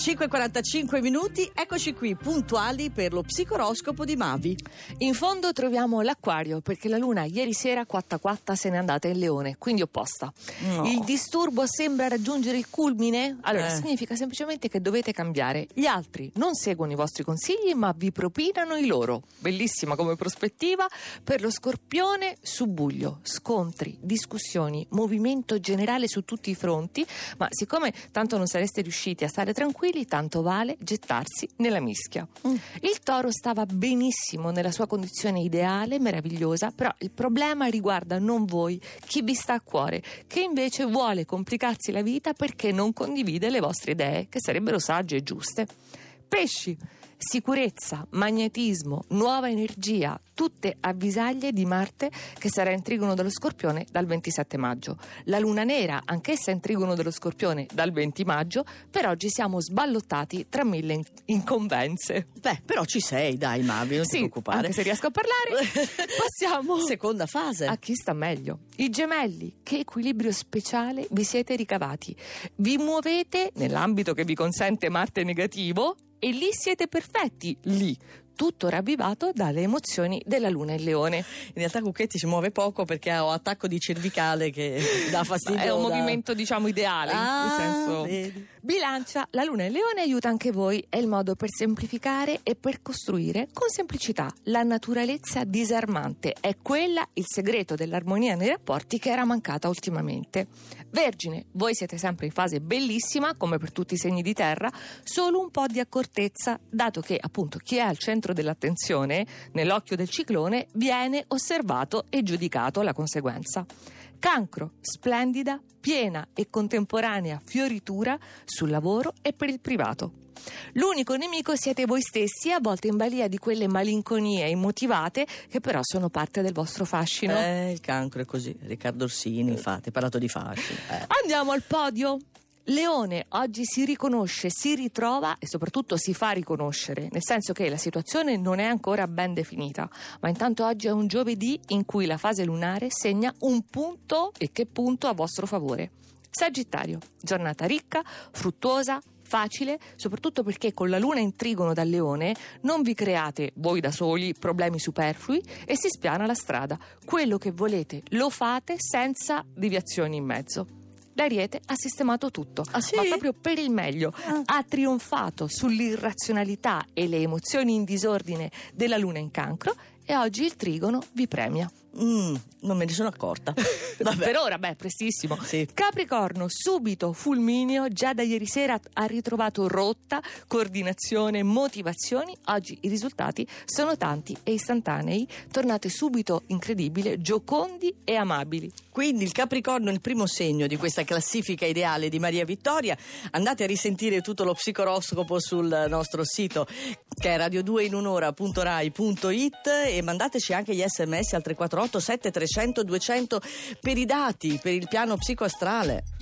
5.45 minuti, eccoci qui puntuali per lo psicoroscopo di Mavi. In fondo troviamo l'acquario perché la luna ieri sera quatta quatta se n'è andata in leone, quindi opposta. No. Il disturbo sembra raggiungere il culmine? Allora Eh. significa semplicemente che dovete cambiare. Gli altri non seguono i vostri consigli ma vi propinano i loro. Bellissima come prospettiva per lo scorpione subbuglio, scontri, discussioni, movimento generale su tutti i fronti, ma siccome tanto non sareste riusciti a stare tranquilli, tanto vale gettarsi nella mischia. Mm. Il toro stava benissimo nella sua condizione ideale, meravigliosa, però il problema riguarda non voi, chi vi sta a cuore, che invece vuole complicarsi la vita perché non condivide le vostre idee, che sarebbero sagge e giuste. Pesci, sicurezza, magnetismo, nuova energia, tutte avvisaglie di Marte che sarà in trigono dello Scorpione dal 27 maggio. La Luna Nera, anch'essa in trigono dello Scorpione dal 20 maggio, per oggi siamo sballottati tra mille in- incombenze. Beh, però ci sei, dai Mavi, non ti Sì, preoccupare. anche se riesco a parlare, passiamo Seconda fase. a chi sta meglio. I gemelli, che equilibrio speciale vi siete ricavati. Vi muovete nell'ambito che vi consente Marte negativo e lì siete perfetti, lì. Tutto ravvivato dalle emozioni della Luna in Leone. In realtà Cucchetti si muove poco perché ha un attacco di cervicale che dà fastidio. È un da- movimento, diciamo, ideale. Ah, senso... vedi. Bilancia, la Luna in Leone aiuta anche voi, è il modo per semplificare e per costruire con semplicità. La naturalezza disarmante è quella il segreto dell'armonia nei rapporti che era mancata ultimamente. Vergine, voi siete sempre in fase bellissima, come per tutti i segni di terra, solo un po' di accortezza, dato che appunto chi è al centro dell'attenzione, nell'occhio del ciclone, viene osservato e giudicato la conseguenza. Cancro, splendida, piena e contemporanea fioritura sul lavoro e per il privato. L'unico nemico siete voi stessi, a volte in balia di quelle malinconie immotivate che però sono parte del vostro fascino. Eh, il cancro è così. Riccardo Orsini, infatti, ha parlato di fascino. Eh. Andiamo al podio. Leone oggi si riconosce, si ritrova e soprattutto si fa riconoscere, nel senso che la situazione non è ancora ben definita, ma intanto oggi è un giovedì in cui la fase lunare segna un punto e che punto a vostro favore. Sagittario, giornata ricca, fruttuosa, facile, soprattutto perché con la luna in trigono dal leone non vi create voi da soli problemi superflui e si spiana la strada. Quello che volete lo fate senza deviazioni in mezzo. L'Ariete ha sistemato tutto, Ah, sì? ma proprio per il meglio. Ah. Ha trionfato sull'irrazionalità e le emozioni in disordine della luna in cancro e oggi il trigono vi premia. Mm, non me ne sono accorta. Per ora, beh, prestissimo. Sì. Capricorno, subito fulmineo, già da ieri sera ha ritrovato rotta, coordinazione, motivazioni. Oggi i risultati sono tanti e istantanei. Tornate subito incredibile, giocondi e amabili. Quindi il Capricorno è il primo segno di questa classifica ideale di Maria Vittoria. Andate a risentire tutto lo psicoroscopo sul nostro sito che è radio2inunora.rai.it e mandateci anche gli sms al 348 7300 200 per i dati, per il piano psicoastrale.